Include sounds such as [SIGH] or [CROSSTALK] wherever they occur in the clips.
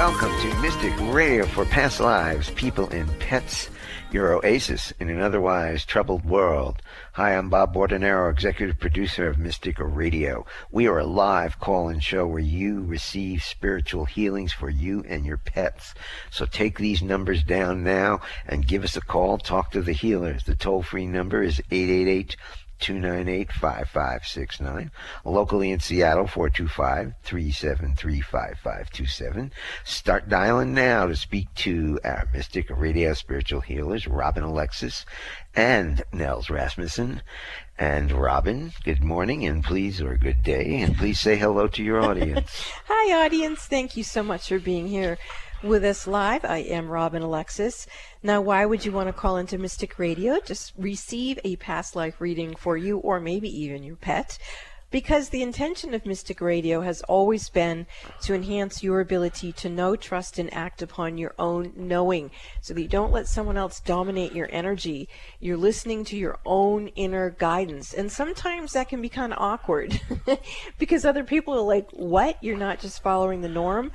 Welcome to Mystic Radio for past lives, people, and pets. Your oasis in an otherwise troubled world. Hi, I'm Bob Bordenero, executive producer of Mystic Radio. We are a live call-in show where you receive spiritual healings for you and your pets. So take these numbers down now and give us a call. Talk to the healers. The toll-free number is 888- 298-5569. Locally in Seattle, 425-373-5527. Start dialing now to speak to our Mystic Radio Spiritual Healers, Robin Alexis and Nels Rasmussen. And Robin, good morning and please, or good day, and please say hello to your audience. [LAUGHS] Hi, audience. Thank you so much for being here with us live. I am Robin Alexis. Now, why would you want to call into Mystic Radio? Just receive a past life reading for you or maybe even your pet. Because the intention of Mystic Radio has always been to enhance your ability to know, trust, and act upon your own knowing so that you don't let someone else dominate your energy. You're listening to your own inner guidance. And sometimes that can be kind of awkward [LAUGHS] because other people are like, What? You're not just following the norm?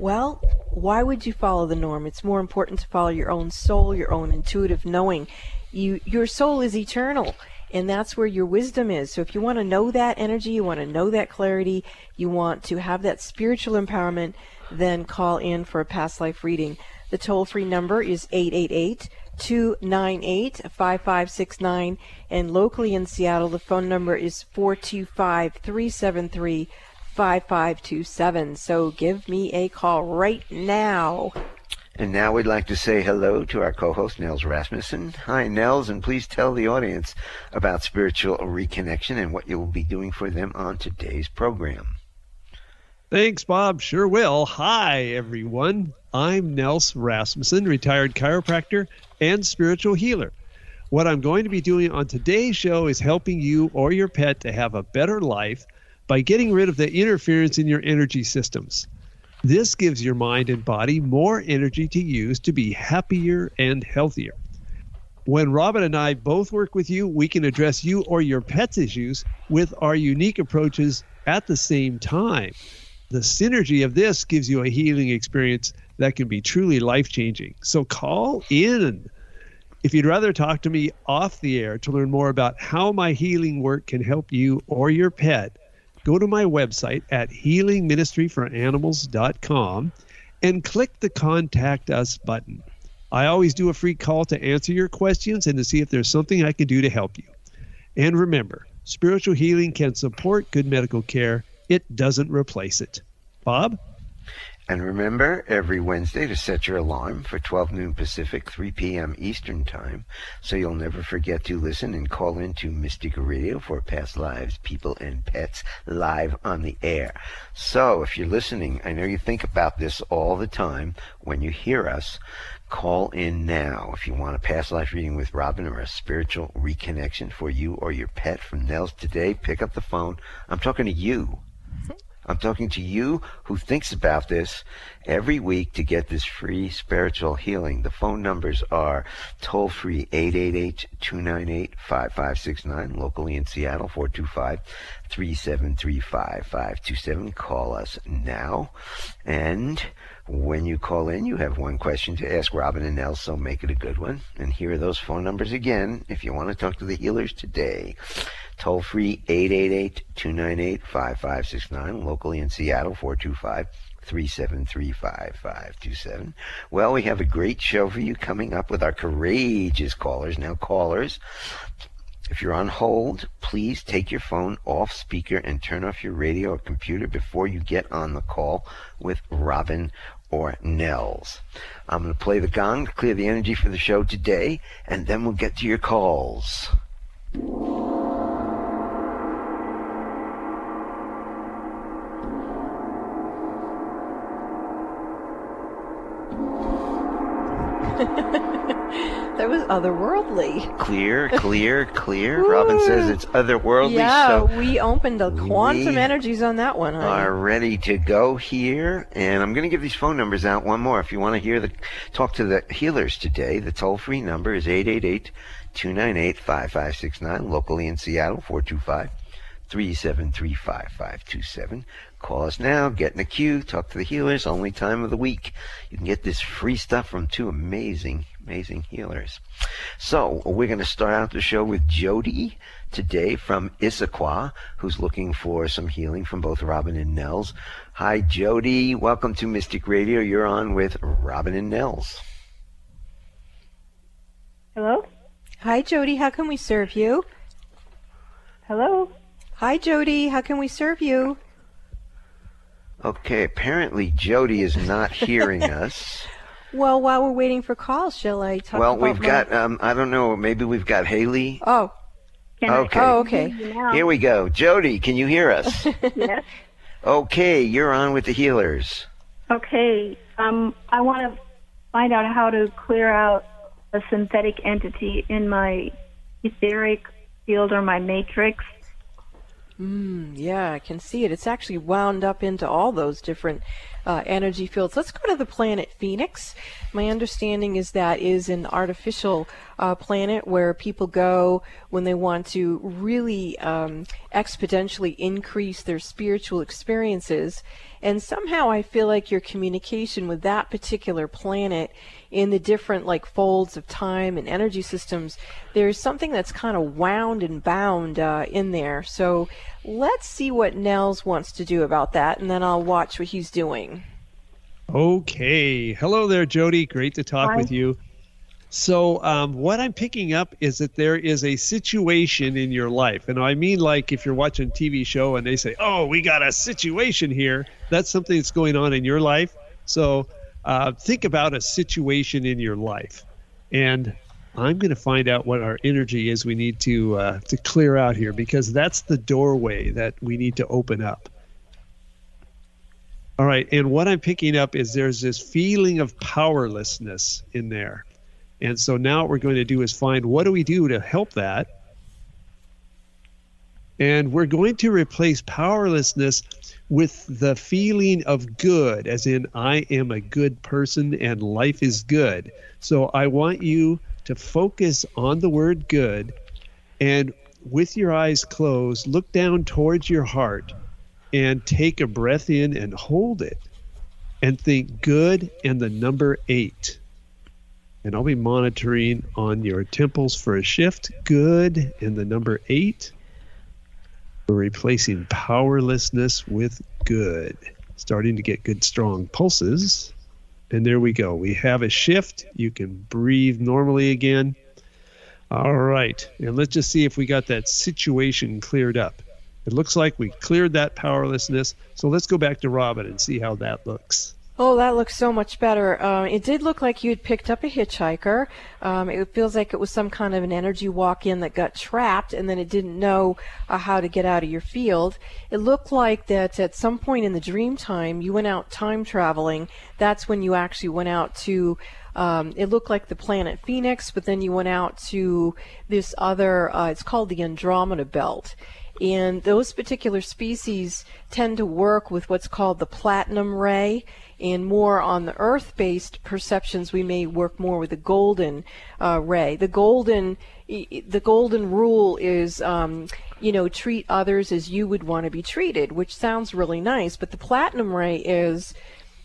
Well, why would you follow the norm? It's more important to follow your own soul, your own intuitive knowing. You, your soul is eternal, and that's where your wisdom is. So if you want to know that energy, you want to know that clarity, you want to have that spiritual empowerment, then call in for a past life reading. The toll free number is 888 298 5569, and locally in Seattle, the phone number is 425 373 5527. So give me a call right now. And now we'd like to say hello to our co-host Nels Rasmussen. Hi Nels, and please tell the audience about spiritual reconnection and what you will be doing for them on today's program. Thanks, Bob. Sure will. Hi, everyone. I'm Nels Rasmussen, retired chiropractor and spiritual healer. What I'm going to be doing on today's show is helping you or your pet to have a better life by getting rid of the interference in your energy systems. This gives your mind and body more energy to use to be happier and healthier. When Robin and I both work with you, we can address you or your pet's issues with our unique approaches at the same time. The synergy of this gives you a healing experience that can be truly life changing. So call in. If you'd rather talk to me off the air to learn more about how my healing work can help you or your pet, go to my website at healingministryforanimals.com and click the Contact Us button. I always do a free call to answer your questions and to see if there's something I can do to help you. And remember, spiritual healing can support good medical care, it doesn't replace it. Bob? And remember, every Wednesday to set your alarm for 12 noon Pacific, 3 p.m. Eastern Time, so you'll never forget to listen and call into Mystica Radio for past lives, people, and pets live on the air. So, if you're listening, I know you think about this all the time when you hear us. Call in now if you want a past life reading with Robin or a spiritual reconnection for you or your pet from Nels today. Pick up the phone. I'm talking to you. I'm talking to you who thinks about this every week to get this free spiritual healing. The phone numbers are toll free 888-298-5569 locally in Seattle 425-373-5527. Call us now. And when you call in, you have one question to ask Robin and Nels, so make it a good one. And here are those phone numbers again if you want to talk to the healers today. Toll free 888-298-5569 locally in Seattle 425 373 5527. Well, we have a great show for you coming up with our courageous callers. Now, callers, if you're on hold, please take your phone off speaker and turn off your radio or computer before you get on the call with Robin or Nels. I'm going to play the gong to clear the energy for the show today, and then we'll get to your calls. [LAUGHS] that was otherworldly. Clear, [LAUGHS] clear, clear. Robin says it's otherworldly. Yeah, so we opened the quantum energies on that one. honey. are ready to go here, and I'm going to give these phone numbers out one more. If you want to hear the talk to the healers today, the toll free number is 888 298 5569, locally in Seattle, 425 373 5527. Call us now, get in the queue, talk to the healers, only time of the week. You can get this free stuff from two amazing, amazing healers. So, we're going to start out the show with Jody today from Issaquah, who's looking for some healing from both Robin and Nels. Hi, Jody. Welcome to Mystic Radio. You're on with Robin and Nels. Hello? Hi, Jody. How can we serve you? Hello? Hi, Jody. How can we serve you? Okay, apparently Jody is not [LAUGHS] hearing us. Well, while we're waiting for calls, shall I talk well, about we've my- got, um, I don't know, maybe we've got Haley. Oh, Can Okay. I Oh, okay. hear? Here we go. Jody, can you hear us? [LAUGHS] Yes. okay, you're on with the healers. Okay. Um, I want to find out how to clear out a synthetic entity in my etheric field or my matrix. Mm, yeah, I can see it. It's actually wound up into all those different uh, energy fields. Let's go to the planet Phoenix. My understanding is that is an artificial uh, planet where people go when they want to really um, exponentially increase their spiritual experiences. And somehow I feel like your communication with that particular planet in the different like folds of time and energy systems, there's something that's kind of wound and bound uh, in there. So let's see what Nels wants to do about that, and then I'll watch what he's doing. Okay. Hello there, Jody. Great to talk Hi. with you. So, um, what I'm picking up is that there is a situation in your life. And I mean, like if you're watching a TV show and they say, oh, we got a situation here, that's something that's going on in your life. So, uh, think about a situation in your life. And I'm going to find out what our energy is we need to uh, to clear out here because that's the doorway that we need to open up. All right, and what I'm picking up is there's this feeling of powerlessness in there. And so now what we're going to do is find what do we do to help that? And we're going to replace powerlessness with the feeling of good, as in, I am a good person and life is good. So I want you to focus on the word good and with your eyes closed, look down towards your heart and take a breath in and hold it and think good and the number eight. And I'll be monitoring on your temples for a shift. Good and the number eight. We're replacing powerlessness with good. Starting to get good, strong pulses. And there we go. We have a shift. You can breathe normally again. All right. And let's just see if we got that situation cleared up. It looks like we cleared that powerlessness. So let's go back to Robin and see how that looks. Oh, that looks so much better. Uh, it did look like you'd picked up a hitchhiker. Um, it feels like it was some kind of an energy walk in that got trapped and then it didn't know uh, how to get out of your field. It looked like that at some point in the dream time, you went out time traveling. That's when you actually went out to. Um, it looked like the planet Phoenix, but then you went out to this other. Uh, it's called the Andromeda Belt. And those particular species tend to work with what's called the platinum ray, and more on the Earth based perceptions, we may work more with the golden uh, ray. The golden the golden rule is, um, you know, treat others as you would want to be treated, which sounds really nice. But the platinum ray is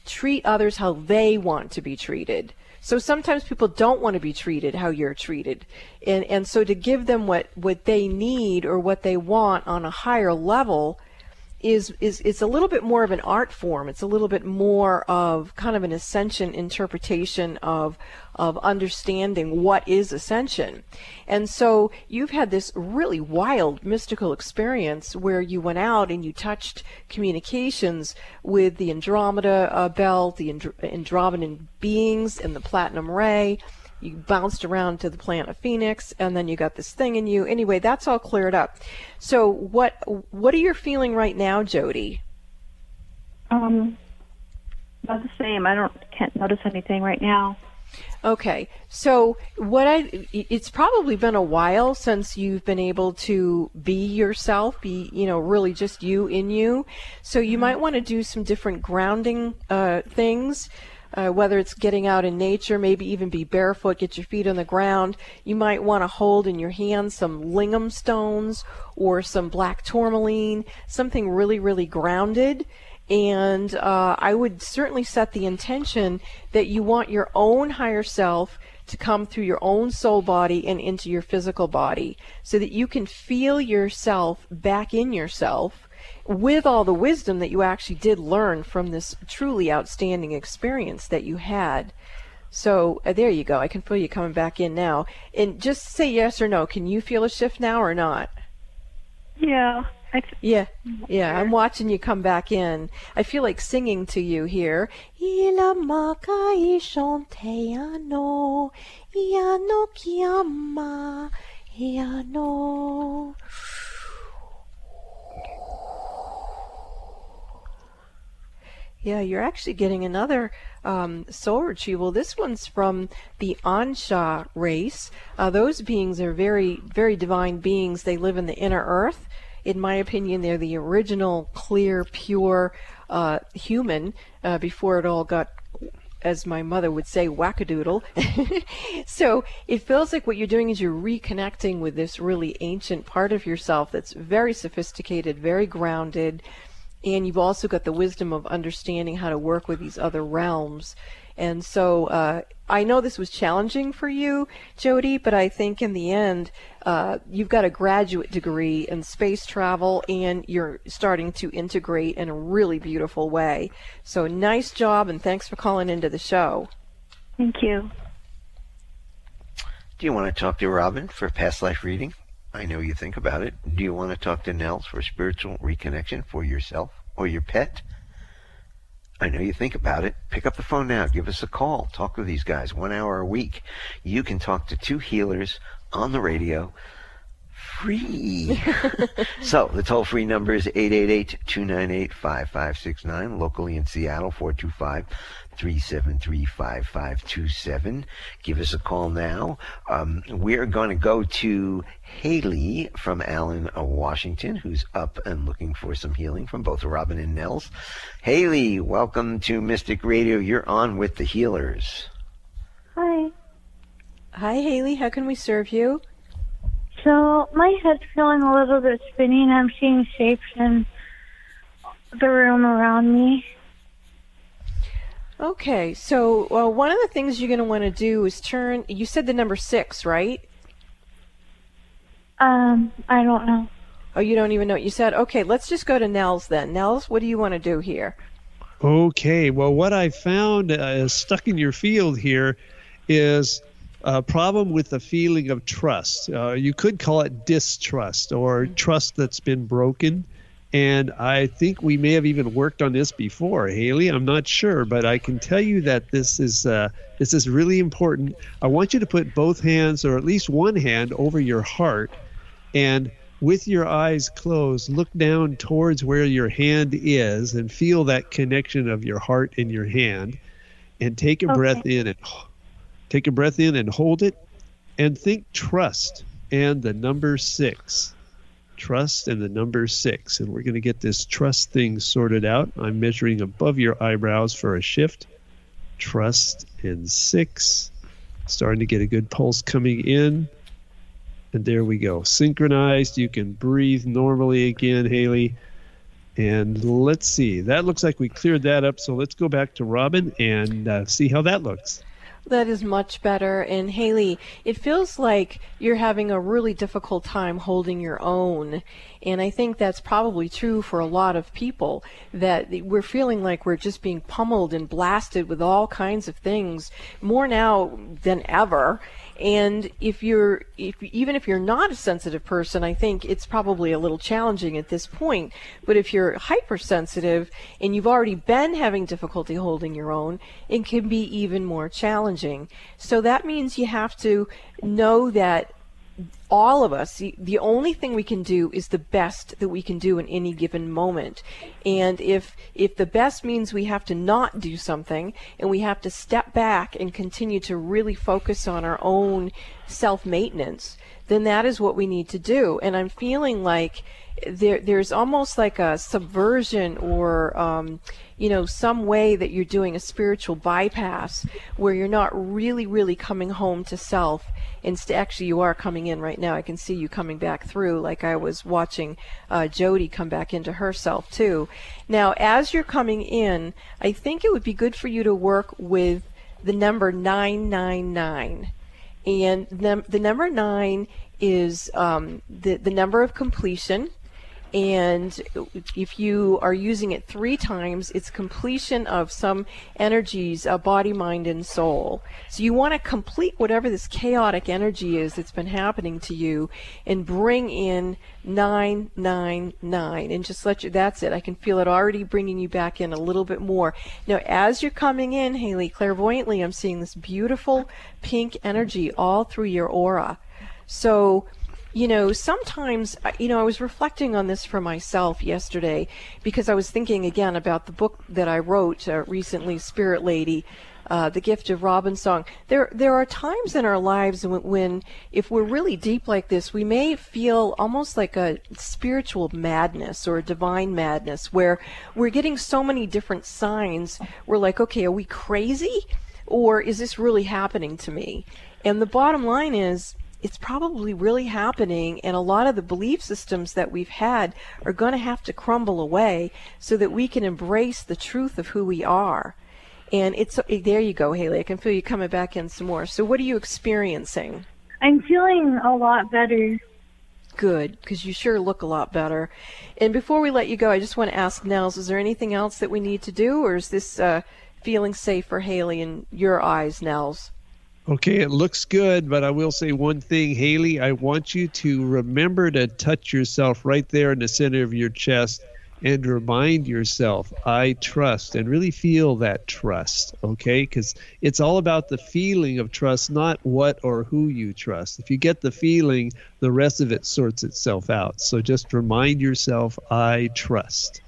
treat others how they want to be treated. So sometimes people don't want to be treated how you're treated. And and so to give them what, what they need or what they want on a higher level is is it's a little bit more of an art form. It's a little bit more of kind of an ascension interpretation of of understanding what is ascension. And so you've had this really wild mystical experience where you went out and you touched communications with the Andromeda uh, belt, the Andr- Andromedan beings, and the platinum ray. You bounced around to the planet of Phoenix, and then you got this thing in you. Anyway, that's all cleared up. So, what what are you feeling right now, Jody? Um, about the same. I don't can't notice anything right now. Okay, so what I it's probably been a while since you've been able to be yourself, be you know really just you in you. So you might want to do some different grounding uh, things. Uh, whether it's getting out in nature, maybe even be barefoot, get your feet on the ground. You might want to hold in your hands some lingam stones or some black tourmaline, something really, really grounded. And uh, I would certainly set the intention that you want your own higher self to come through your own soul body and into your physical body so that you can feel yourself back in yourself with all the wisdom that you actually did learn from this truly outstanding experience that you had. So uh, there you go. I can feel you coming back in now. And just say yes or no. Can you feel a shift now or not? Yeah. Th- Yeah, yeah. I'm watching you come back in. I feel like singing to you here. Ila maka ishonteano, iano kiama, iano. Yeah, you're actually getting another um, soul retrieval. This one's from the Ansha race. Uh, those beings are very, very divine beings. They live in the inner earth. In my opinion, they're the original, clear, pure uh, human uh, before it all got, as my mother would say, wackadoodle. [LAUGHS] so it feels like what you're doing is you're reconnecting with this really ancient part of yourself that's very sophisticated, very grounded and you've also got the wisdom of understanding how to work with these other realms. And so uh, I know this was challenging for you, Jody, but I think in the end, uh, you've got a graduate degree in space travel and you're starting to integrate in a really beautiful way. So nice job, and thanks for calling into the show. Thank you. Do you want to talk to Robin for past life reading? I know you think about it. Do you want to talk to Nels for spiritual reconnection for yourself or your pet? I know you think about it. Pick up the phone now. Give us a call. Talk with these guys one hour a week. You can talk to two healers on the radio free. [LAUGHS] so the toll free number is 888 298 5569. Locally in Seattle, 425 373 5527. Give us a call now. Um, we're going to go to Haley from Allyn, uh, Washington, who's up and looking for some healing from both Robin and Nels. Haley, welcome to Mystic Radio. You're on with the healers. Hi. Hi, Haley. How can we serve you? So my head's feeling a little bit spinny, and I'm seeing shapes in the room around me. Okay, so well, one of the things you're going to want to do is turn. You said the number six, right? Um, I don't know. Oh, you don't even know what you said? Okay, let's just go to Nels then. Nels, what do you want to do here? Okay, well, what I found uh, stuck in your field here is a problem with the feeling of trust. Uh, you could call it distrust or trust that's been broken. And I think we may have even worked on this before, Haley. I'm not sure, but I can tell you that this is uh, this is really important. I want you to put both hands, or at least one hand, over your heart, and with your eyes closed, look down towards where your hand is, and feel that connection of your heart and your hand, and take a Okay. breath in and take a breath in and hold it, and think trust and the number six trust and the number six. And we're going to get this trust thing sorted out. I'm measuring above your eyebrows for a shift. Trust and six. Starting to get a good pulse coming in. And there we go. Synchronized. You can breathe normally again, Haley. And let's see. That looks like we cleared that up. So let's go back to Robin and uh, see how that looks. That is much better. And Haley, it feels like you're having a really difficult time holding your own. And I think that's probably true for a lot of people that we're feeling like we're just being pummeled and blasted with all kinds of things more now than ever. And if you're, if even if you're not a sensitive person, I think it's probably a little challenging at this point. But if you're hypersensitive and you've already been having difficulty holding your own, it can be even more challenging. So that means you have to know that all of us, the, only thing we can do is the best that we can do in any given moment. And if if the best means we have to not do something and we have to step back and continue to really focus on our own self maintenance, then that is what we need to do. And I'm feeling like there there's almost like a subversion or um, you know some way that you're doing a spiritual bypass where you're not really really coming home to self st- actually you are coming in right now. I can see you coming back through, like I was watching uh, Jody come back into herself too. Now, as you're coming in, I think it would be good for you to work with the number 999. And the, the number nine is um, the, the number of completion and if you are using it three times, it's completion of some energies, uh, body, mind, and soul. So you want to complete whatever this chaotic energy is that's been happening to you, and bring in nine, nine, nine, and just let you. That's it. I can feel it already bringing you back in a little bit more. Now, as you're coming in, Haley, clairvoyantly, I'm seeing this beautiful pink energy all through your aura. So you know, sometimes, you know, I was reflecting on this for myself yesterday because I was thinking again about the book that I wrote uh, recently, Spirit Lady. Uh, the gift of Robin song. There, there are times in our lives when, when, if we're really deep like this, we may feel almost like a spiritual madness or a divine madness, where we're getting so many different signs. We're like, okay, are we crazy, or is this really happening to me? And the bottom line is, it's probably really happening, and a lot of the belief systems that we've had are going to have to crumble away so that we can embrace the truth of who we are. And it's there you go, Haley. I can feel you coming back in some more. So, what are you experiencing? I'm feeling a lot better. Good, because you sure look a lot better. And before we let you go, I just want to ask Nels: Is there anything else that we need to do, or is this uh, feeling safe for Haley in your eyes, Nels? Okay, it looks good, but I will say one thing, Haley. I want you to remember to touch yourself right there in the center of your chest and remind yourself, I trust, and really feel that trust, okay? Because it's all about the feeling of trust, not what or who you trust. If you get the feeling, the rest of it sorts itself out. So just remind yourself, I trust.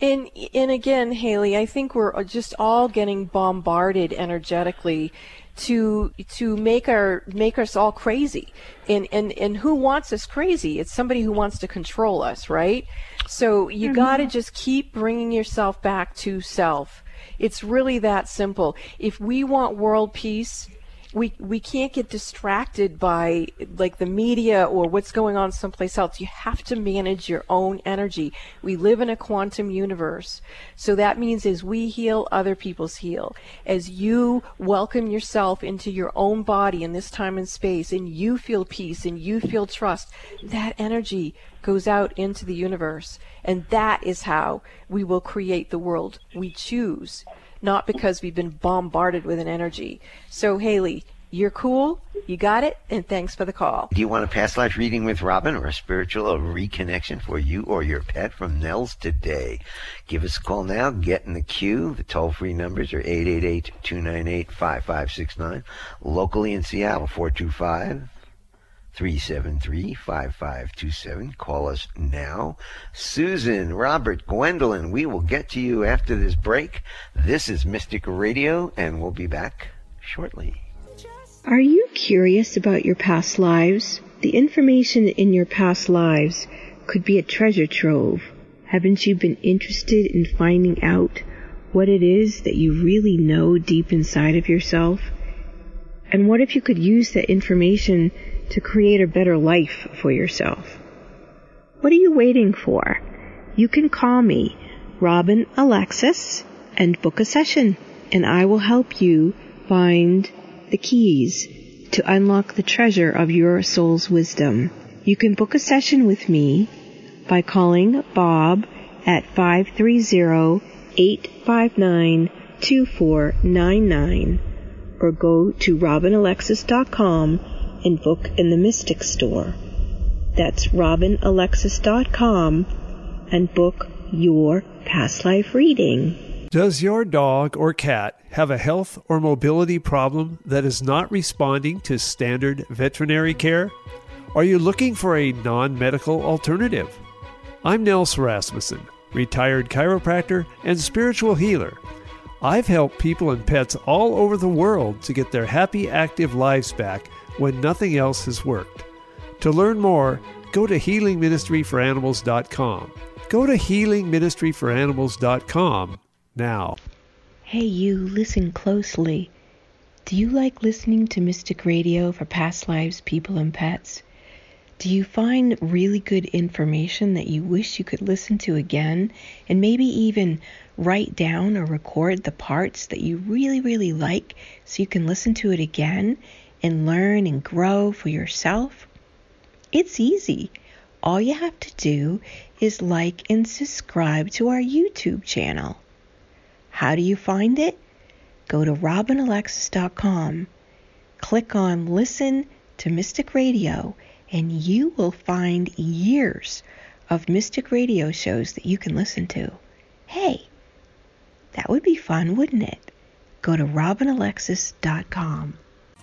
And and again, Haley, I think we're just all getting bombarded energetically to to make our make us all crazy. And and and who wants us crazy? It's somebody who wants to control us, right? So you mm-hmm. got to just keep bringing yourself back to self. It's really that simple. If we want world peace, we we can't get distracted by like the media or what's going on someplace else. You have to manage your own energy. We live in a quantum universe. So that means as we heal, other people's heal. As you welcome yourself into your own body in this time and space and you feel peace and you feel trust, that energy goes out into the universe. And that is how we will create the world we choose not because we've been bombarded with an energy. So, Haley, you're cool. You got it. And thanks for the call. Do you want a past life reading with Robin or a spiritual reconnection for you or your pet from Nels today? Give us a call now. Get in the queue. The toll free numbers are 888 298 5569. Locally in Seattle, 425 373 5527. Call us now. Susan, Robert, Gwendolyn, we will get to you after this break. This is Mystic Radio, and we'll be back shortly. Are you curious about your past lives? The information in your past lives could be a treasure trove. Haven't you been interested in finding out what it is that you really know deep inside of yourself? And what if you could use that information to create a better life for yourself. What are you waiting for? You can call me, Robin Alexis, and book a session, and I will help you find the keys to unlock the treasure of your soul's wisdom. You can book a session with me by calling Bob at 530-859-2499 or go to robinalexis.com and book in the Mystic Store. That's robinalexis.com and book your past life reading. Does your dog or cat have a health or mobility problem that is not responding to standard veterinary care? Are you looking for a non medical alternative? I'm Nels Rasmussen, retired chiropractor and spiritual healer. I've helped people and pets all over the world to get their happy, active lives back when nothing else has worked. To learn more, go to healingministryforanimals.com. Go to healingministryforanimals.com now. Hey, you, listen closely. Do you like listening to Mystic Radio for past lives, people, and pets? Do you find really good information that you wish you could listen to again and maybe even write down or record the parts that you really, really like so you can listen to it again and learn and grow for yourself? It's easy. All you have to do is like and subscribe to our YouTube channel. How do you find it? Go to robinalexis.com, click on Listen to Mystic Radio and you will find years of Mystic Radio shows that you can listen to. Hey, that would be fun, wouldn't it? Go to robinalexis.com.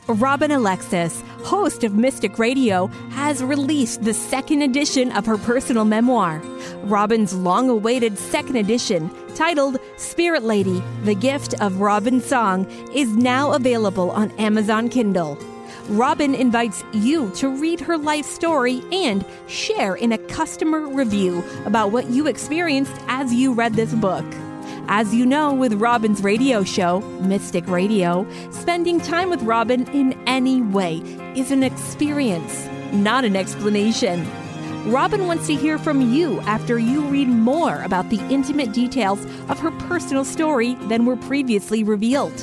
Robin Alexis, host of Mystic Radio, has released the second edition of her personal memoir. Robin's long awaited second edition, titled Spirit Lady The Gift of Robin Song, is now available on Amazon Kindle. Robin invites you to read her life story and share in a customer review about what you experienced as you read this book. As you know, with Robin's radio show, Mystic Radio, spending time with Robin in any way is an experience, not an explanation. Robin wants to hear from you after you read more about the intimate details of her personal story than were previously revealed.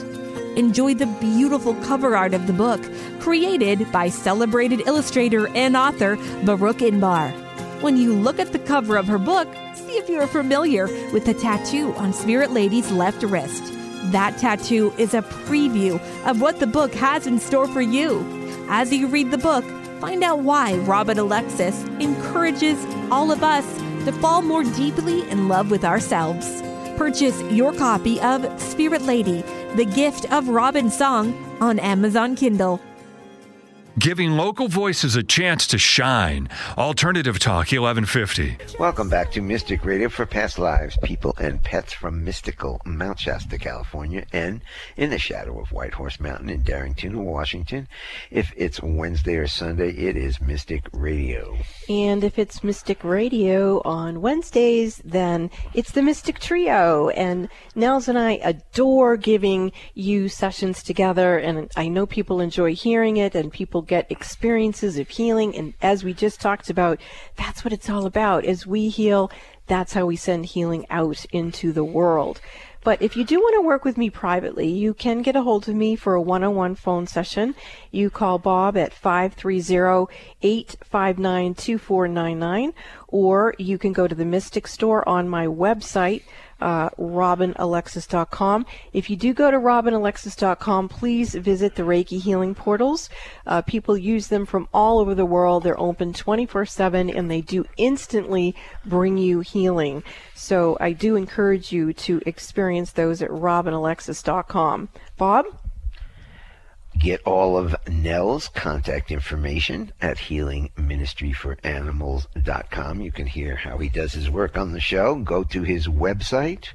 Enjoy the beautiful cover art of the book, created by celebrated illustrator and author Baruch Inbar. When you look at the cover of her book, see if you're familiar with the tattoo on Spirit Lady's left wrist. That tattoo is a preview of what the book has in store for you. As you read the book, find out why Robin Alexis encourages all of us to fall more deeply in love with ourselves. Purchase your copy of Spirit Lady, The Gift of Robin Song on Amazon Kindle. Giving local voices a chance to shine. Alternative Talk 1150. Welcome back to Mystic Radio for past lives, people, and pets from mystical Mount Shasta, California, and in the shadow of White Horse Mountain in Darrington, Washington. If it's Wednesday or Sunday, it is Mystic Radio. And if it's Mystic Radio on Wednesdays, then it's the Mystic Trio. And Nels and I adore giving you sessions together, and I know people enjoy hearing it, and people get experiences of healing. And as we just talked about, that's what it's all about. As we heal, that's how we send healing out into the world. But if you do want to work with me privately, you can get a hold of me for a one-on-one phone session. You call Bob at 530-859-2499 or you can go to the Mystic Store on my website, uh, robinalexis.com. If you do go to robinalexis.com, please visit the Reiki healing portals. Uh, people use them from all over the world. They're open 24 7 and they do instantly bring you healing. So I do encourage you to experience those at robinalexis.com. Bob? Get all of Nels' contact information at healingministryforanimals.com. You can hear how he does his work on the show. Go to his website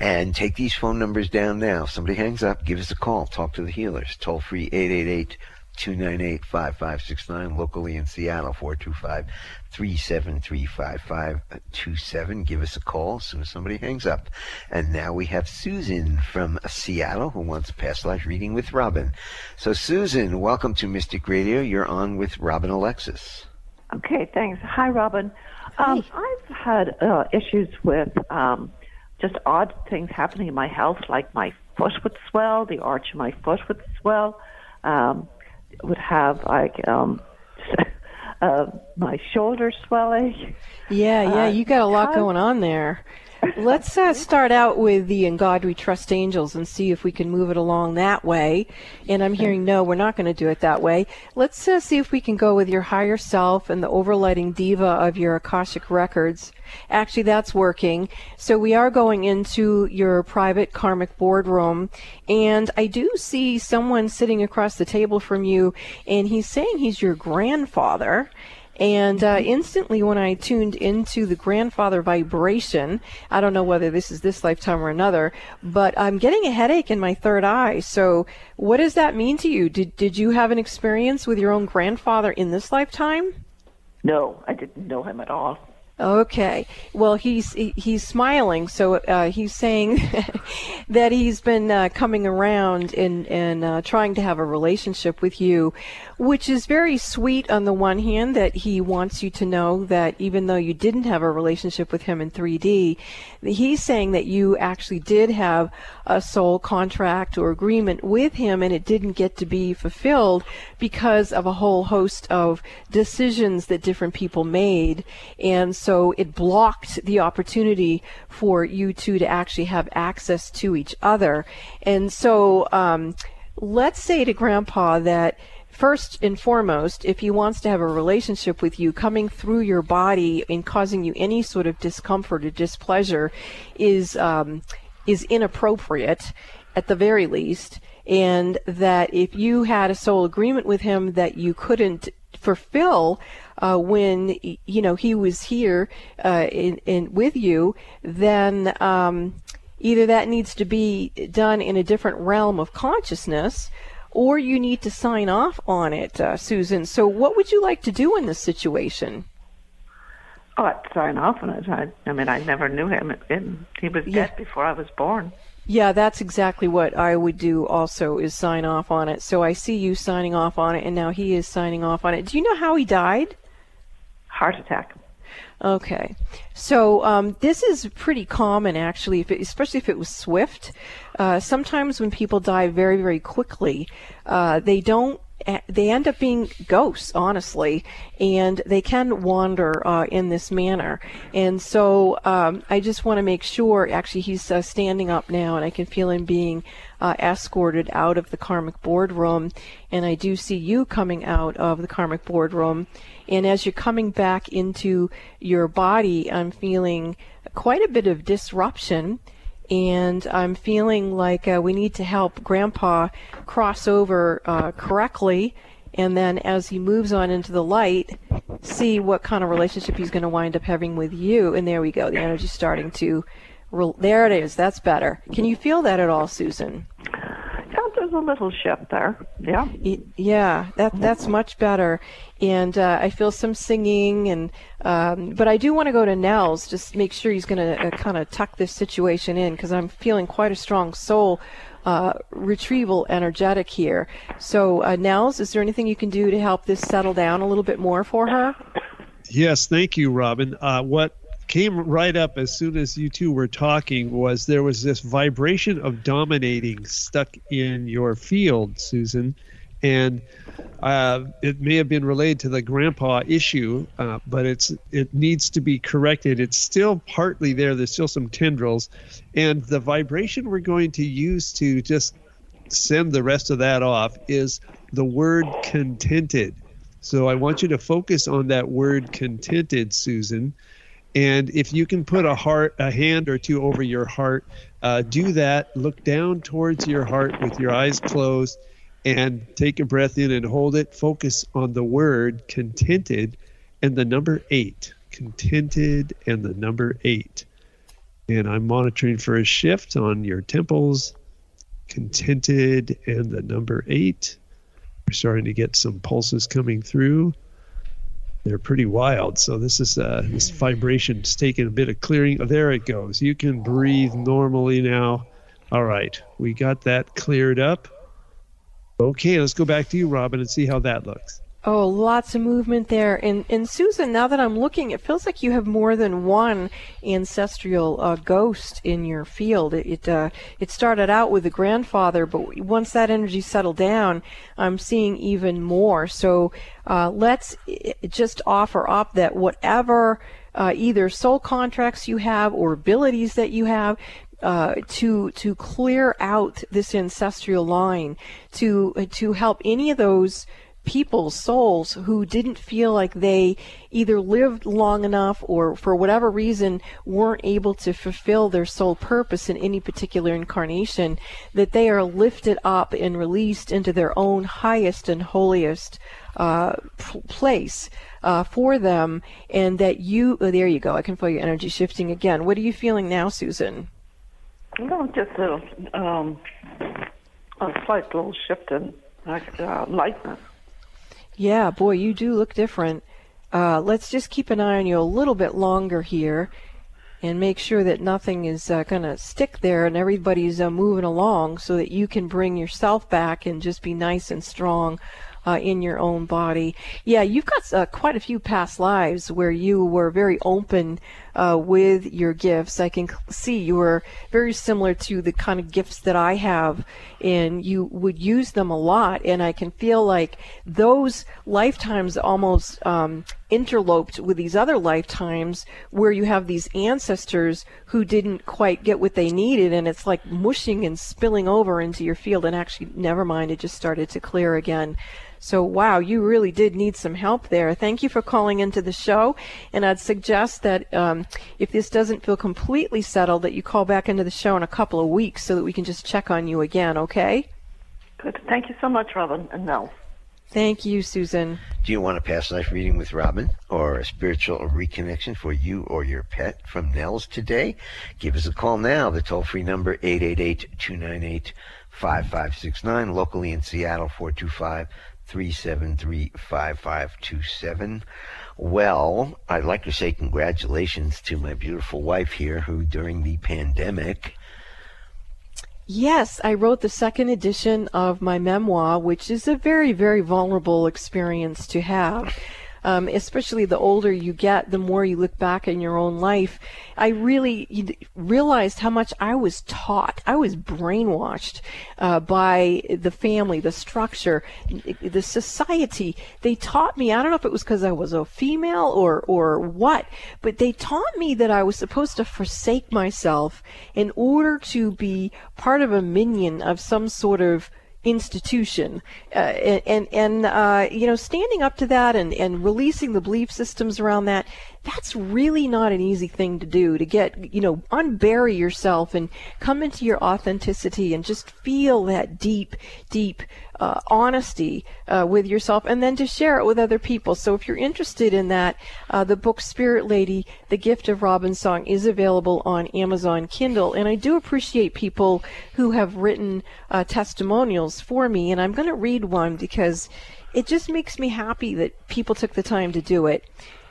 and take these phone numbers down now. If somebody hangs up, give us a call. Talk to the healers. Toll free 888 298 5569. Locally in Seattle, 425 373 5527. Give us a call as soon as somebody hangs up. And now we have Susan from Seattle who wants a past life reading with Robin. So, Susan, welcome to Mystic Radio. You're on with Robin Alexis. Okay, thanks. Hi, Robin. Um, I've had uh, issues with um, just odd things happening in my health, like my foot would swell, the arch of my foot would swell, um, would have like um, [LAUGHS] uh, my shoulder swelling. Yeah, yeah, Uh, you got a lot going on there. Let's uh, start out with the In God We Trust Angels and see if we can move it along that way. And I'm hearing no, we're not going to do it that way. Let's uh, see if we can go with your higher self and the overlighting deva of your Akashic records. Actually, that's working. So we are going into your private karmic boardroom, and I do see someone sitting across the table from you, and he's saying he's your grandfather. And uh, instantly, when I tuned into the grandfather vibration, I don't know whether this is this lifetime or another, but I'm getting a headache in my third eye. So, what does that mean to you? Did did you have an experience with your own grandfather in this lifetime? No, I didn't know him at all. Okay. Well, he's he's smiling, so uh, he's saying [LAUGHS] that he's been uh, coming around and and uh, trying to have a relationship with you, which is very sweet on the one hand that he wants you to know that even though you didn't have a relationship with him in 3D, he's saying that you actually did have a soul contract or agreement with him and it didn't get to be fulfilled because of a whole host of decisions that different people made, and so it blocked the opportunity for you two to actually have access to each other. And so um, let's say to Grandpa that first and foremost, if he wants to have a relationship with you, coming through your body and causing you any sort of discomfort or displeasure is um, is inappropriate at the very least, and that if you had a soul agreement with him that you couldn't fulfill uh, when you know he was here uh, in, in with you, then um, either that needs to be done in a different realm of consciousness, or you need to sign off on it, uh, Susan. So, what would you like to do in this situation? Oh, I'd sign off on it. I, I mean, I never knew him. he was yeah. dead before I was born. Yeah, that's exactly what I would do also is sign off on it. So I see you signing off on it and now he is signing off on it. Do you know how he died? Heart attack. Okay, so um, this is pretty common actually, if it, especially if it was swift. Uh, sometimes when people die very, very quickly, uh, they don't they end up being ghosts, honestly, and they can wander uh, in this manner. And so um, I just want to make sure. Actually, he's uh, standing up now, and I can feel him being uh, escorted out of the karmic boardroom. And I do see you coming out of the karmic boardroom. And as you're coming back into your body, I'm feeling quite a bit of disruption and I'm feeling like uh, we need to help Grandpa cross over uh, correctly, and then as he moves on into the light, see what kind of relationship he's going to wind up having with you. And there we go. The energy's starting to. Re- there it is. That's better. Can you feel that at all, Susan? There's a little shift there. Yeah. Yeah, that that's much better. And uh, I feel some singing, and um, but I do want to go to Nels. Just make sure he's going to uh, kind of tuck this situation in because I'm feeling quite a strong soul uh, retrieval energetic here. So, uh, Nels, is there anything you can do to help this settle down a little bit more for her? Yes, thank you, Robin. Uh, what came right up as soon as you two were talking was there was this vibration of dominating stuck in your field, Susan, and uh, it may have been related to the grandpa issue, uh, but it's it needs to be corrected. It's still partly there. There's still some tendrils, and the vibration we're going to use to just send the rest of that off is the word contented. So I want you to focus on that word contented, Susan. And if you can put a heart, a hand or two over your heart, uh, do that. Look down towards your heart with your eyes closed, and take a breath in and hold it. Focus on the word contented and the number eight. Contented and the number eight. And I'm monitoring for a shift on your temples. Contented and the number eight. We're starting to get some pulses coming through they're pretty wild. So this is uh, this vibration's taking a bit of clearing. Oh, there it goes. You can breathe normally now. All right, we got that cleared up. Okay, let's go back to you, Robin, and see how that looks. Oh, lots of movement there. And, and Susan, now that I'm looking, it feels like you have more than one ancestral uh, ghost in your field. It it, uh, it started out with the grandfather, but once that energy settled down, I'm seeing even more. So uh, let's just offer up that whatever uh, either soul contracts you have or abilities that you have, uh, to to clear out this ancestral line, to to help any of those people's souls who didn't feel like they either lived long enough or for whatever reason weren't able to fulfill their soul purpose in any particular incarnation, that they are lifted up and released into their own highest and holiest uh, place. Uh, for them, and that you, oh, there you go. I can feel your energy shifting again. What are you feeling now, Susan? No, just a, um, a slight little shift in uh, lightness. Yeah, boy, you do look different. uh, let's just keep an eye on you a little bit longer here and make sure that nothing is uh, going to stick there and everybody's uh, moving along so that you can bring yourself back and just be nice and strong uh, in your own body. Yeah, you've got uh, quite a few past lives where you were very open uh, with your gifts. I can see you were very similar to the kind of gifts that I have, and you would use them a lot. And I can feel like those lifetimes almost um, interloped with these other lifetimes where you have these ancestors who didn't quite get what they needed, and it's like mushing and spilling over into your field. And actually, never mind, it just started to clear again. So, wow, you really did need some help there. Thank you for calling into the show. And I'd suggest that um, if this doesn't feel completely settled, that you call back into the show in a couple of weeks so that we can just check on you again, okay? Good. Thank you so much, Robin and Nels. Thank you, Susan. Do you want a past life reading with Robin or a spiritual reconnection for you or your pet from Nels today? Give us a call now. The toll free number 888 298 5569. Locally in Seattle 425 373 5527. Well, I'd like to say congratulations to my beautiful wife here who during the pandemic Yes, I wrote the second edition of my memoir, which is a very, very vulnerable experience to have um, especially the older you get, the more you look back in your own life. I really realized how much I was taught. I was brainwashed uh, by the family, the structure, the society. They taught me. I don't know if it was because I was a female or or what, but they taught me that I was supposed to forsake myself in order to be part of a minion of some sort of institution. Uh, and and uh, you know standing up to that and and releasing the belief systems around that that's really not an easy thing to do to get you know unbury yourself and come into your authenticity and just feel that deep deep uh, honesty uh, with yourself and then to share it with other people. So if you're interested in that uh, the book spirit lady the gift of robin song is available on amazon kindle. And i do appreciate people who have written uh, testimonials for me. And i'm going to read one because it just makes me happy that people took the time to do it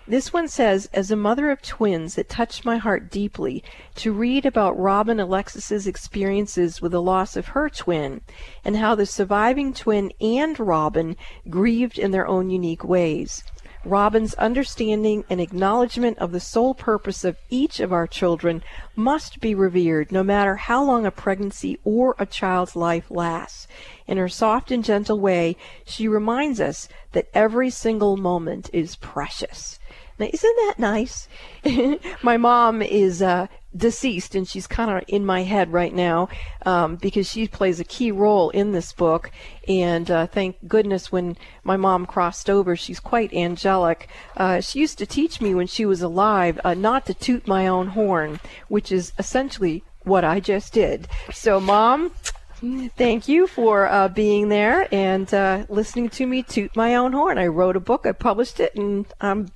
this one says, as a mother of twins, it touched my heart deeply to read about Robin Alexis's experiences with the loss of her twin and how the surviving twin and Robin grieved in their own unique ways. Robin's understanding and acknowledgement of the sole purpose of each of our children must be revered no matter how long a pregnancy or a child's life lasts. In her soft and gentle way, she reminds us that every single moment is precious. Now, isn't that nice? [LAUGHS] my mom is uh, deceased, and she's kind of in my head right now um, because she plays a key role in this book. And uh, thank goodness when my mom crossed over, she's quite angelic. Uh, she used to teach me when she was alive uh, not to toot my own horn, which is essentially what I just did. So, mom. Thank you for uh, being there and uh, listening to me toot my own horn. I wrote a book, I published it, and I'm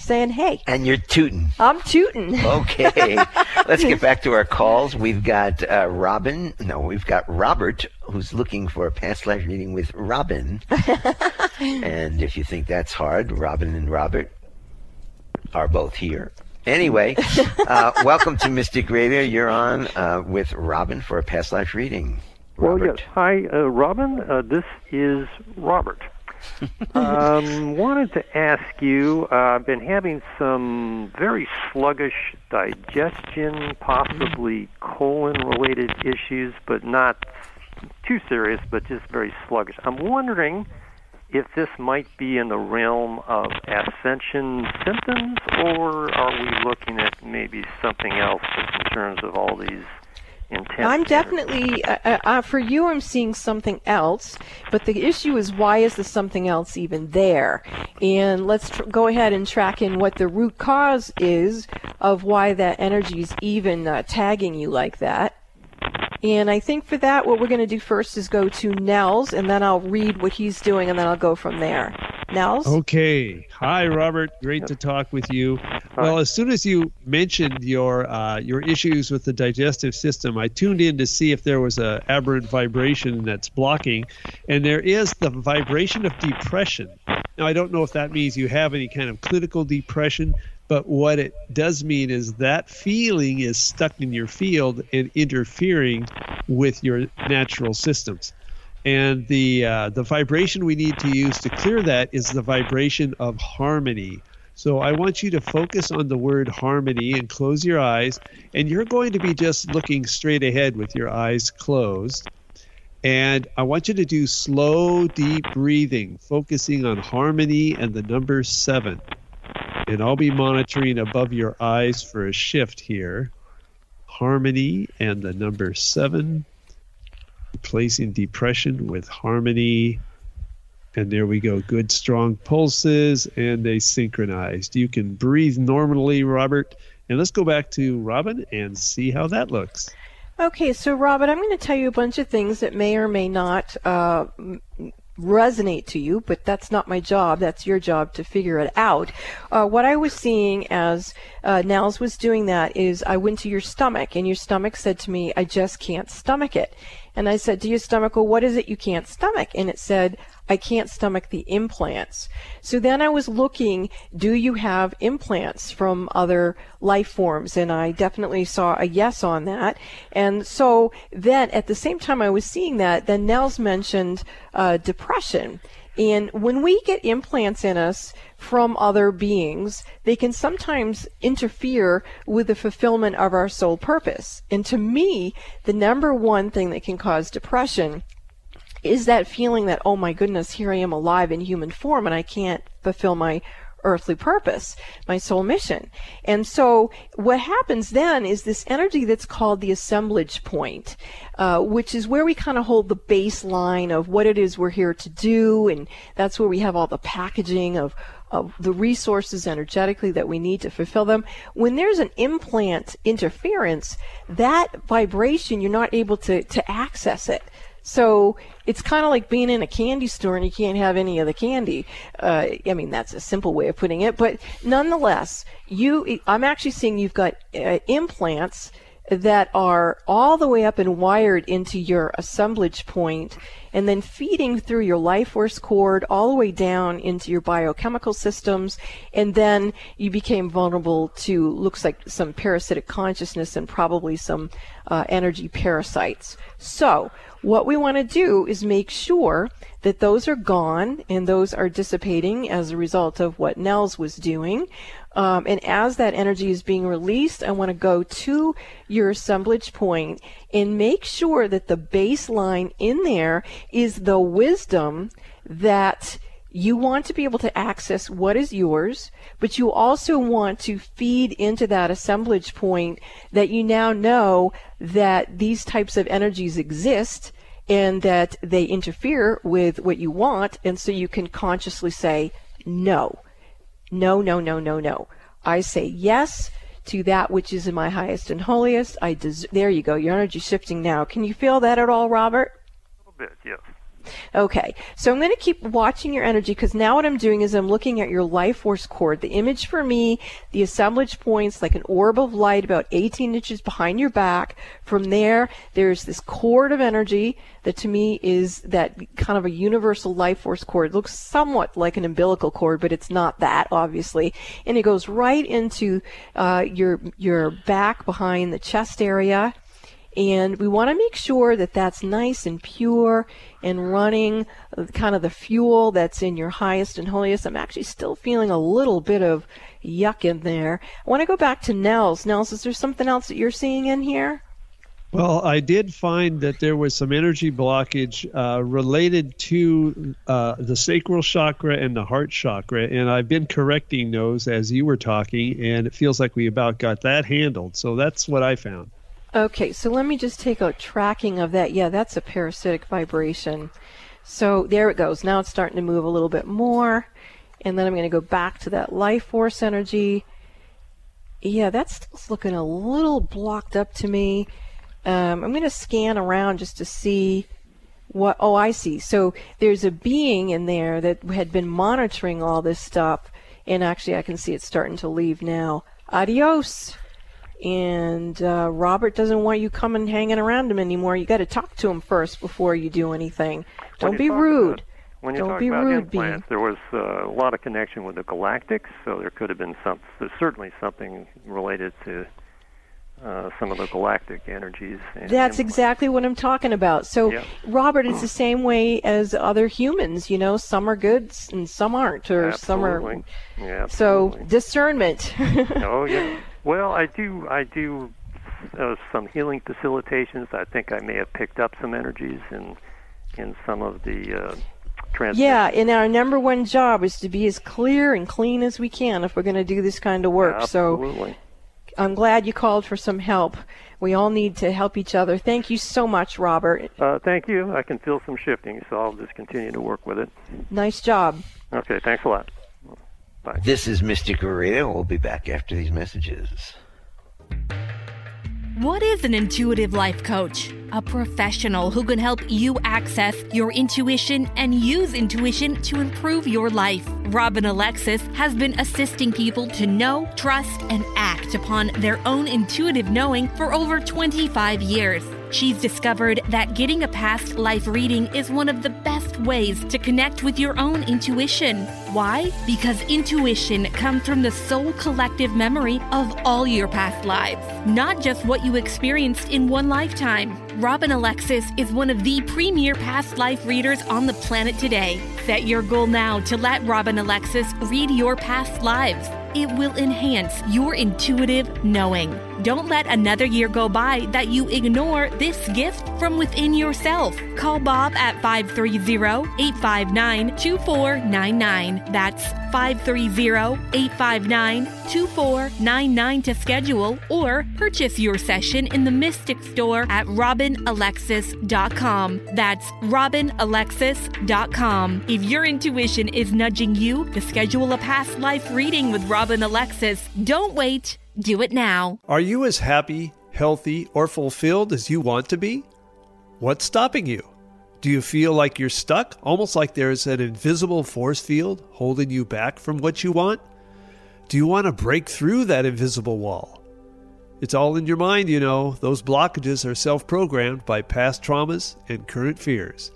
saying, hey. And you're tooting. I'm tooting. Okay. [LAUGHS] Let's get back to our calls. We've got uh, Robin. No, we've got Robert, who's looking for a past life reading with Robin. [LAUGHS] and if you think that's hard, Robin and Robert are both here. Anyway, uh, [LAUGHS] welcome to Mystic Radio. You're on uh, with Robin for a past life reading. Robert. Well, yes. Hi, uh, Robin. Uh, this is Robert [LAUGHS] um, wanted to ask you. Uh, I've been having some very sluggish digestion, possibly colon-related issues, but not too serious, but just very sluggish. I'm wondering if this might be in the realm of ascension symptoms, or are we looking at maybe something else in terms of all these intense. I'm definitely uh, uh, uh, for you. I'm seeing something else, but the issue is why is the something else even there? And let's tr- go ahead and track in what the root cause is of why that energy is even uh, tagging you like that. And I think for that, what we're going to do first is go to Nels, and then I'll read what he's doing, and then I'll go from there. Nels? Okay. Hi, Robert. Great to talk with you. Well, as soon as you mentioned your uh, your issues with the digestive system, I tuned in to see if there was a aberrant vibration that's blocking, and there is the vibration of depression. Now, I don't know if that means you have any kind of clinical depression, but what it does mean is that feeling is stuck in your field and interfering with your natural systems. And the uh, the vibration we need to use to clear that is the vibration of harmony. So I want you to focus on the word harmony and close your eyes. And you're going to be just looking straight ahead with your eyes closed. And I want you to do slow, deep breathing, focusing on harmony and the number seven. And I'll be monitoring above your eyes for a shift here. Harmony and the number seven. Replacing depression with harmony. And there we go. Good, strong pulses, and they synchronized. You can breathe normally, Robert. And let's go back to Robin and see how that looks. Okay, so Robin, I'm going to tell you a bunch of things that may or may not uh, resonate to you, but that's not my job. That's your job to figure it out. Uh, what I was seeing as uh, Nels was doing that is I went to your stomach, and your stomach said to me, I just can't stomach it. And I said to your stomach, well, what is it you can't stomach? And it said, I can't stomach the implants. So then I was looking, do you have implants from other life forms? And I definitely saw a yes on that. And so then at the same time I was seeing that, then Nels mentioned uh, depression. And when we get implants in us from other beings, they can sometimes interfere with the fulfillment of our soul purpose. And to me, the number one thing that can cause depression is that feeling that, oh my goodness, here I am alive in human form and I can't fulfill my earthly purpose, my soul mission. And so what happens then is this energy that's called the assemblage point, uh, which is where we kind of hold the baseline of what it is we're here to do. And that's where we have all the packaging of, of the resources energetically that we need to fulfill them. When there's an implant interference, that vibration, you're not able to, to access it. So it's kind of like being in a candy store and you can't have any of the candy. Uh, I mean, that's a simple way of putting it, but nonetheless, you, I'm actually seeing you've got uh, implants that are all the way up and wired into your assemblage point and then feeding through your life force cord all the way down into your biochemical systems and then you became vulnerable to looks like some parasitic consciousness and probably some uh, energy parasites so what we want to do is make sure that those are gone and those are dissipating as a result of what Nels was doing. Um, and as that energy is being released, I want to go to your assemblage point and make sure that the baseline in there is the wisdom that you want to be able to access what is yours, but you also want to feed into that assemblage point that you now know that these types of energies exist and that they interfere with what you want. And so you can consciously say, no, no, no, no, no, no. I say yes to that which is in my highest and holiest. I des- there you go. Your energy shifting now. Can you feel that at all, Robert? A little bit, yes. Okay, so I'm going to keep watching your energy because now what I'm doing is I'm looking at your life force cord. The image for me, the assemblage points like an orb of light about 18 inches behind your back. From there, there's this cord of energy that to me is that kind of a universal life force cord. It looks somewhat like an umbilical cord, but it's not that, obviously. And it goes right into uh, your your back behind the chest area and we want to make sure that that's nice and pure and running uh, kind of the fuel that's in your highest and holiest. I'm actually still feeling a little bit of yuck in there. I want to go back to Nels. Nels, is there something else that you're seeing in here? Well, I did find that there was some energy blockage uh, related to uh, the sacral chakra and the heart chakra, and I've been correcting those as you were talking, and it feels like we about got that handled. So that's what I found. Okay, so let me just take a tracking of that. Yeah, that's a parasitic vibration. So there it goes. Now it's starting to move a little bit more. And then I'm going to go back to that life force energy. Yeah, that's looking a little blocked up to me. Um, I'm going to scan around just to see what. Oh, I see. So there's a being in there that had been monitoring all this stuff. And actually, I can see it starting to leave now. Adios and uh, Robert doesn't want you coming hanging around him anymore. You got to talk to him first before you do anything. Don't be rude. when you Don't talk be about rude, implants, there was uh, a lot of connection with the galactics, so there could have been some, there's certainly something related to uh, some of the galactic energies. and That's exactly what I'm talking about. So, Yeah. Robert, it's [CLEARS THROAT] the same way as other humans. You know, some are good and some aren't, or some are. Absolutely. Yeah, So discernment. [LAUGHS] oh yeah. Well, I do. I do uh, some healing facilitations. I think I may have picked up some energies in in some of the uh, yeah, and our number one job is to be as clear and clean as we can if we're going to do this kind of work. So Absolutely. I'm glad you called for some help. We all need to help each other. Thank you so much, Robert. Uh, thank you. I can feel some shifting, so I'll just continue to work with it. Nice job. Okay. Thanks a lot. Bye. This is Mystic Radio. We'll be back after these messages. What is an intuitive life coach? A professional who can help you access your intuition and use intuition to improve your life. Robin Alexis has been assisting people to know, trust, and act upon their own intuitive knowing for over 25 years. She's discovered that getting a past life reading is one of the best ways to connect with your own intuition. Why? Because intuition comes from the soul collective memory of all your past lives, not just what you experienced in one lifetime. Robin Alexis is one of the premier past life readers on the planet today. Set your goal now to let Robin Alexis read your past lives. It will enhance your intuitive knowing. Don't let another year go by that you ignore this gift from within yourself. Call Bob at 530-859-2499. That's 530-859-2499 to schedule or purchase your session in the Mystic Store at robinalexis.com. That's robinalexis.com. If your intuition is nudging you to schedule a past life reading with Robin Alexis, don't wait. Do it now. Are you as happy, healthy, or fulfilled as you want to be? What's stopping you? Do you feel like you're stuck, almost like there's an invisible force field holding you back from what you want? Do you want to break through that invisible wall? It's all in your mind, you know. Those blockages are self programmed by past traumas and current fears.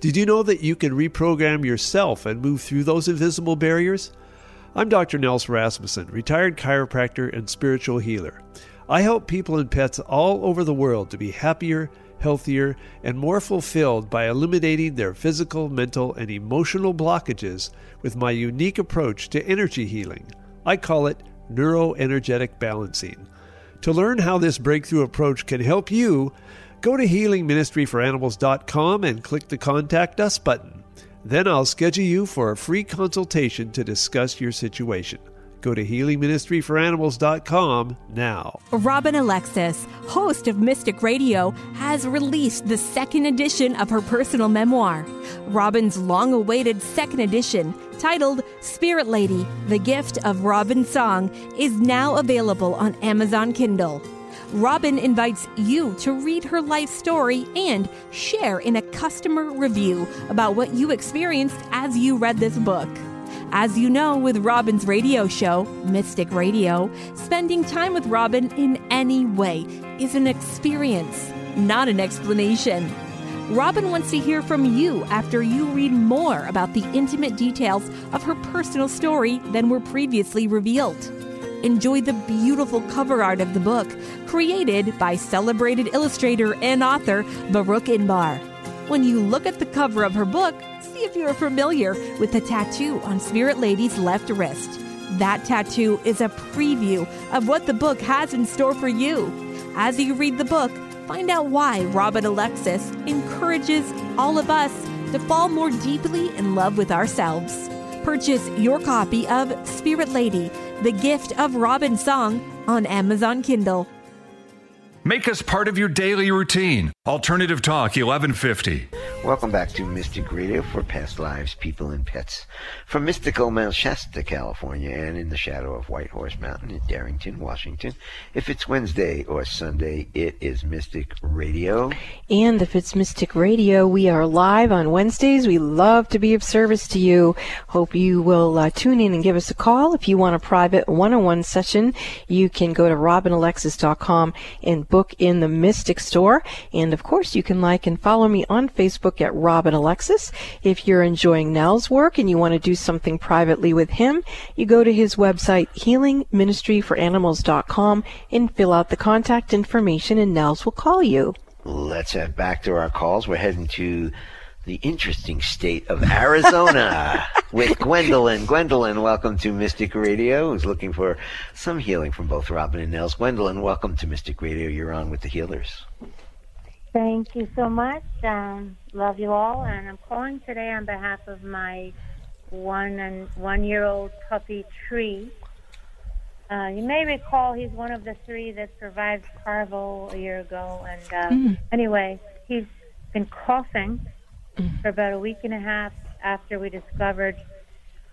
Did you know that you can reprogram yourself and move through those invisible barriers? I'm Dr. Nels Rasmussen, retired chiropractor and spiritual healer. I help people and pets all over the world to be happier, healthier, and more fulfilled by eliminating their physical, mental, and emotional blockages with my unique approach to energy healing. I call it neuroenergetic balancing. To learn how this breakthrough approach can help you, go to healingministryforanimals.com and click the Contact Us button. Then I'll schedule you for a free consultation to discuss your situation. Go to healingministryforanimals.com now. Robin Alexis, host of Mystic Radio, has released the second edition of her personal memoir. Robin's long awaited second edition, titled Spirit Lady The Gift of Robin Song, is now available on Amazon Kindle. Robin invites you to read her life story and share in a customer review about what you experienced as you read this book. As you know, with Robin's radio show, Mystic Radio, spending time with Robin in any way is an experience, not an explanation. Robin wants to hear from you after you read more about the intimate details of her personal story than were previously revealed. Enjoy the beautiful cover art of the book, created by celebrated illustrator and author Baruch Inbar. When you look at the cover of her book, see if you're familiar with the tattoo on Spirit Lady's left wrist. That tattoo is a preview of what the book has in store for you. As you read the book, find out why Robin Alexis encourages all of us to fall more deeply in love with ourselves. Purchase your copy of Spirit Lady, The Gift of Robin Song on Amazon Kindle. Make us part of your daily routine. Alternative Talk 1150. Welcome back to Mystic Radio for Past Lives, People, and Pets. From mystical Mount Shasta, California, and in the shadow of White Horse Mountain in Darrington, Washington. If it's Wednesday or Sunday, it is Mystic Radio. And if it's Mystic Radio, we are live on Wednesdays. We love to be of service to you. Hope you will uh, tune in and give us a call. If you want a private one-on-one session, you can go to robinalexis.com and book in the Mystic Store. And of course, you can like and follow me on Facebook at Robin Alexis. If you're enjoying Nels' work and you want to do something privately with him, you go to his website, healingministryforanimals.com, and fill out the contact information, and Nels will call you. Let's head back to our calls. We're heading to the interesting state of Arizona [LAUGHS] with Gwendolyn. Gwendolyn, welcome to Mystic Radio, who's looking for some healing from both Robin and Nels. Gwendolyn, welcome to Mystic Radio. You're on with the healers. Thank you so much. Um, love you all, and I'm calling today on behalf of my one and one year old puppy Tree. Uh, you may recall he's one of the three that survived parvo a year ago, and uh, Mm. anyway, he's been coughing. For about a week and a half after we discovered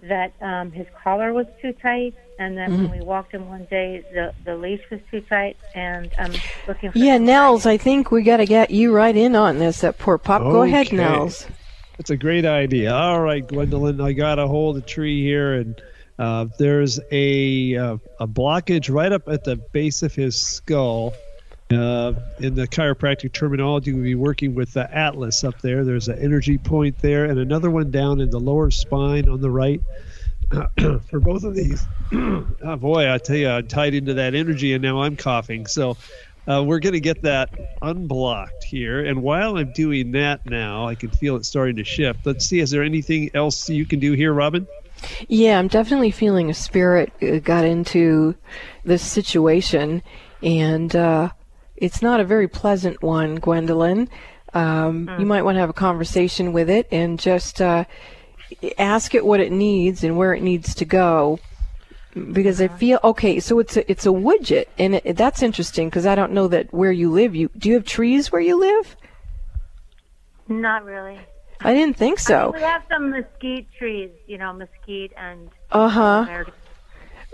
that um, his collar was too tight, and then Mm. when we walked him one day, the the leash was too tight, and I'm looking for Yeah, some Nels, I think we got to get you right in on this. That poor pup. Go ahead, Okay. Nels. That's a great idea. All right, Gwendolyn, I got a hold of the tree here, and uh, there's a uh, a blockage right up at the base of his skull. Uh, in the chiropractic terminology, we'll be working with the atlas up there. There's an energy point there, and another one down in the lower spine on the right. [CLEARS THROAT] For both of these, [CLEARS THROAT] oh boy, I tell you, I'm tied into that energy, and now I'm coughing. So uh, we're going to get that unblocked here. And while I'm doing that now, I can feel it starting to shift. Let's see, is there anything else you can do here, Robin? Yeah, I'm definitely feeling a spirit uh, got into this situation, and uh, it's not a very pleasant one, Gwendolyn. Um, You might want to have a conversation with it and just uh, ask it what it needs and where it needs to go. Because I feel okay, so it's a it's a widget, and it, that's interesting because I don't know that where you live. You do you have trees where you live? Not really. I didn't think I so. mean, we have some mesquite trees, you know, mesquite and Uh huh.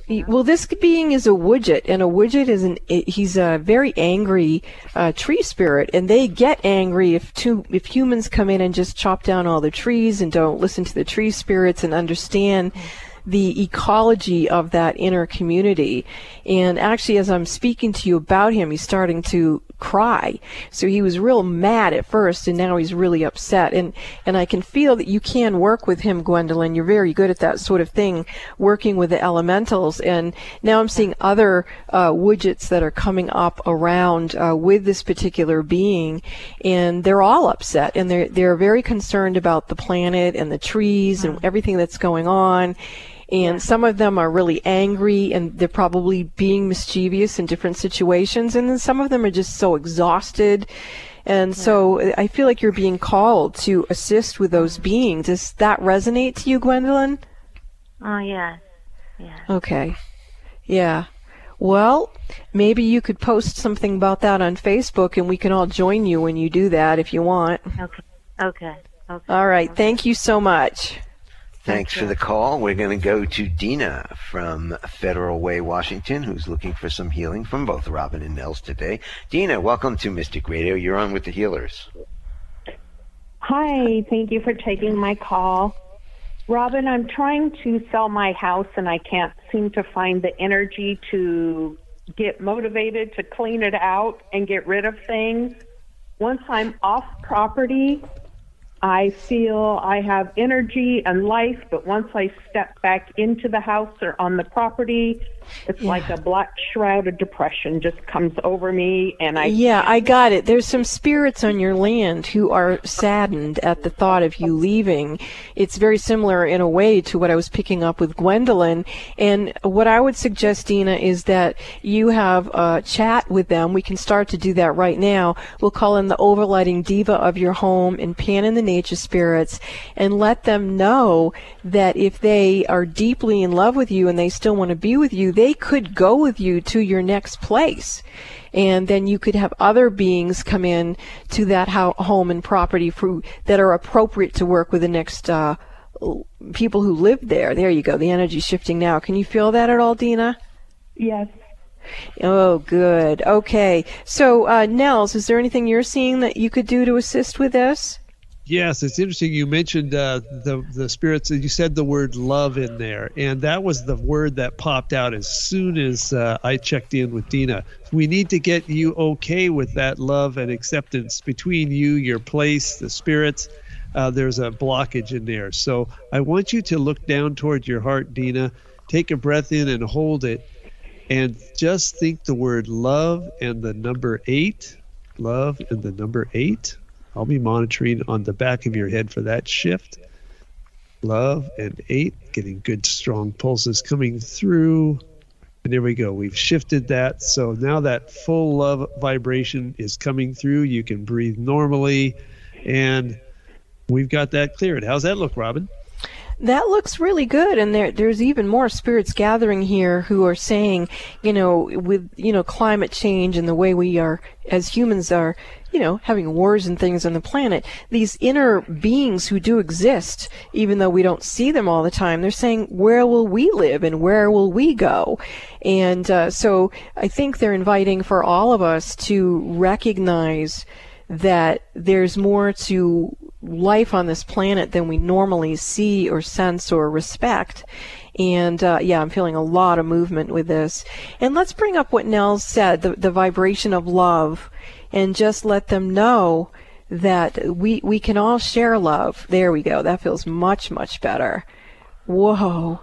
Well, this being is a widget, and a widget is an he's a very angry uh, tree spirit, and they get angry if two if humans come in and just chop down all the trees and don't listen to the tree spirits and understand the ecology of that inner community. And actually, as I'm speaking to you about him, he's starting to cry. So he was real mad at first, and now he's really upset. And and I can feel that you can work with him, Gwendolyn. You're very good at that sort of thing, working with the elementals. And now I'm seeing other uh, widgets that are coming up around uh, with this particular being, and they're all upset, and they're they're very concerned about the planet and the trees and everything that's going on and some of them are really angry and they're probably being mischievous in different situations. And then some of them are just so exhausted. And so i feel like you're being called to assist with those mm-hmm. beings. Does that resonate to you gwendolyn? Oh yeah, yeah. okay. Yeah. Well maybe you could post something about that on facebook and we can all join you when you do that if you want. Okay, okay, okay. all right. Thank you so much Thanks for the call. We're going to go to Dina from Federal Way, Washington, who's looking for some healing from both Robin and Nels today. Dina, welcome to Mystic Radio. You're on with the healers. Hi, thank you for taking my call. Robin, I'm trying to sell my house and I can't seem to find the energy to get motivated to clean it out and get rid of things. Once I'm off property, I feel I have energy and life, but once I step back into the house or on the property, it's like a black shroud of depression just comes over me and I Yeah, I got it. There's some spirits on your land who are saddened at the thought of you leaving. It's very similar in a way to what I was picking up with Gwendolyn. And what I would suggest, Dina, is that you have a chat with them. We can start to do that right now. We'll call in the overlighting deva of your home and pan in the nature spirits and let them know that if they are deeply in love with you and they still want to be with you, they could go with you to your next place. And then you could have other beings come in to that ho- home and property for, that are appropriate to work with the next uh, people who live there. There you go. The energy shifting now. Can you feel that at all, Dina? Yes. Oh, good. Okay. So, uh, Nels, is there anything you're seeing that you could do to assist with this? Yes, it's interesting. You mentioned uh, the the spirits. You said the word love in there, and that was the word that popped out as soon as uh, I checked in with Dina. We need to get you okay with that love and acceptance between you, your place, the spirits. Uh, there's a blockage in there, so I want you to look down toward your heart, Dina. Take a breath in and hold it, and just think the word love and the number eight. Love and the number eight I'll be monitoring on the back of your head for that shift. Love and eight, getting good strong pulses coming through. And there we go. We've shifted that. So now that full love vibration is coming through. You can breathe normally. And we've got that cleared. How's that look, Robin? That looks really good, and there, there's even more spirits gathering here who are saying, you know, with you know climate change and the way we are as humans are, you know, having wars and things on the planet, these inner beings who do exist, even though we don't see them all the time, they're saying, where will we live and where will we go? And uh, so I think they're inviting for all of us to recognize that there's more to life on this planet than we normally see or sense or respect. And uh, yeah, I'm feeling a lot of movement with this. And let's bring up what Nels said the, the vibration of love and just let them know that we we can all share love. There we go. That feels much much better. Whoa.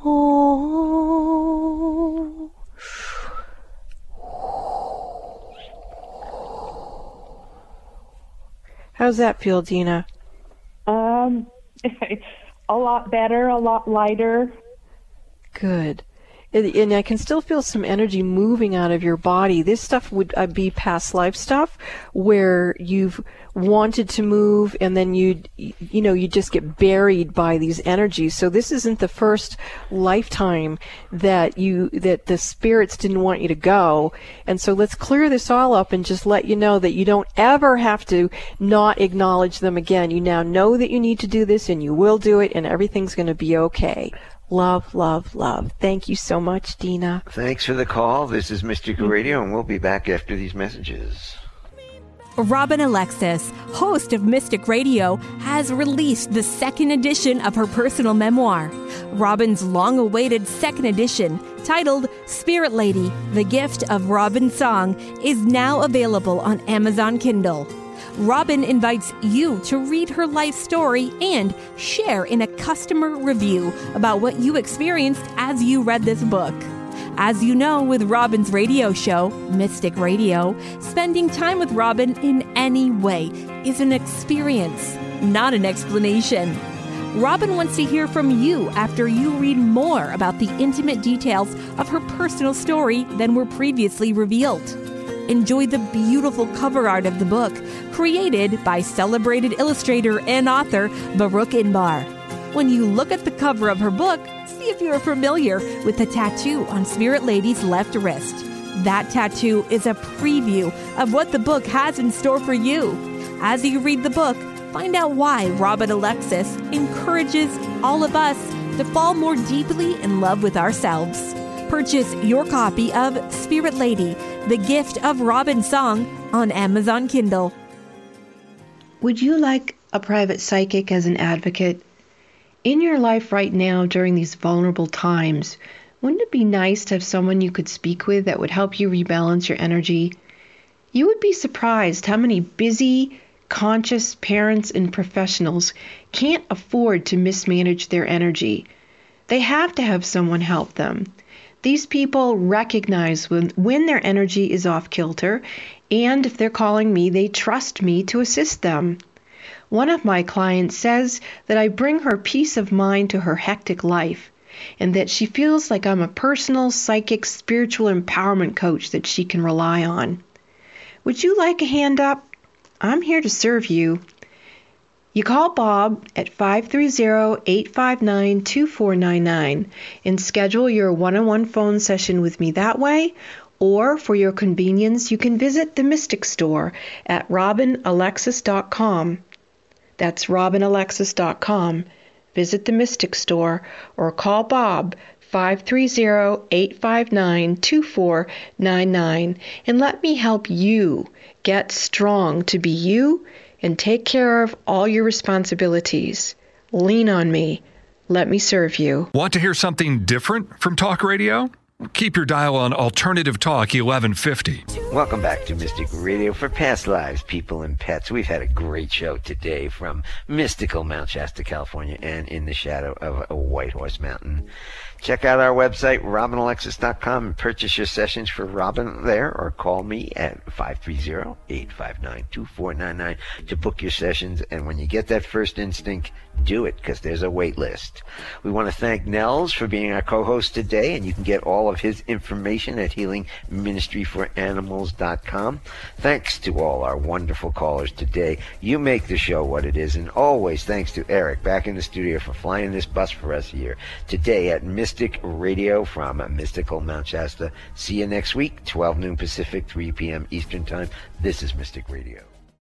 Oh. How's that feel, Dina? Um, [LAUGHS] a lot better, a lot lighter. Good. And I can still feel some energy moving out of your body. This stuff would uh, be past life stuff where you've wanted to move and then you you know you just get buried by these energies. So this isn't the first lifetime that you that the spirits didn't want you to go. And so let's clear this all up and just let you know that you don't ever have to not acknowledge them again. You now know that you need to do this and you will do it and everything's going to be okay. Love, love, love. Thank you so much, Dina. Thanks for the call. This is Mystic Radio, and we'll be back after these messages. Robin Alexis, host of Mystic Radio, has released the second edition of her personal memoir. Robin's long awaited second edition, titled Spirit Lady The Gift of Robin Song, is now available on Amazon Kindle. Robin invites you to read her life story and share in a customer review about what you experienced as you read this book. As you know, with Robin's radio show, Mystic Radio, spending time with Robin in any way is an experience, not an explanation. Robin wants to hear from you after you read more about the intimate details of her personal story than were previously revealed enjoy the beautiful cover art of the book, created by celebrated illustrator and author Baruch Inbar. When you look at the cover of her book, see if you're familiar with the tattoo on Spirit Lady's left wrist. That tattoo is a preview of what the book has in store for you. As you read the book, find out why Robin Alexis encourages all of us to fall more deeply in love with ourselves. Purchase your copy of Spirit Lady, The Gift of Robin Song on Amazon Kindle. Would you like a private psychic as an advocate? In your life right now during these vulnerable times, wouldn't it be nice to have someone you could speak with that would help you rebalance your energy? You would be surprised how many busy, conscious parents and professionals can't afford to mismanage their energy. They have to have someone help them. These people recognize when, when their energy is off kilter, and if they're calling me, they trust me to assist them. One of my clients says that I bring her peace of mind to her hectic life, and that she feels like I'm a personal, psychic, spiritual empowerment coach that she can rely on. Would you like a hand up? I'm here to serve you. You call Bob at 530-859-2499 and schedule your one-on-one phone session with me that way, or for your convenience, you can visit the Mystic Store at robinalexis.com. That's robinalexis.com. Visit the Mystic Store or call Bob 530-859-2499 and let me help you get strong to be you and take care of all your responsibilities. Lean on me. Let me serve you. Want to hear something different from talk radio? Keep your dial on Alternative Talk 1150. Welcome back to Mystic Radio for Past Lives, People and Pets. We've had a great show today from mystical Mount Shasta, California, and in the shadow of a White Horse Mountain. Check out our website, robinalexis.com, and purchase your sessions for Robin there, or call me at 530-859-2499 to book your sessions. And when you get that first instinct, do it, because there's a wait list. We want to thank Nels for being our co-host today, and you can get all of his information at healingministryforanimals.com. Thanks to all our wonderful callers today. You make the show what it is, and always thanks to Eric back in the studio for flying this bus for us here today at Mystic Radio from Mystical Mount Shasta. See you next week, 12 noon Pacific, 3 p.m. Eastern Time. This is Mystic Radio.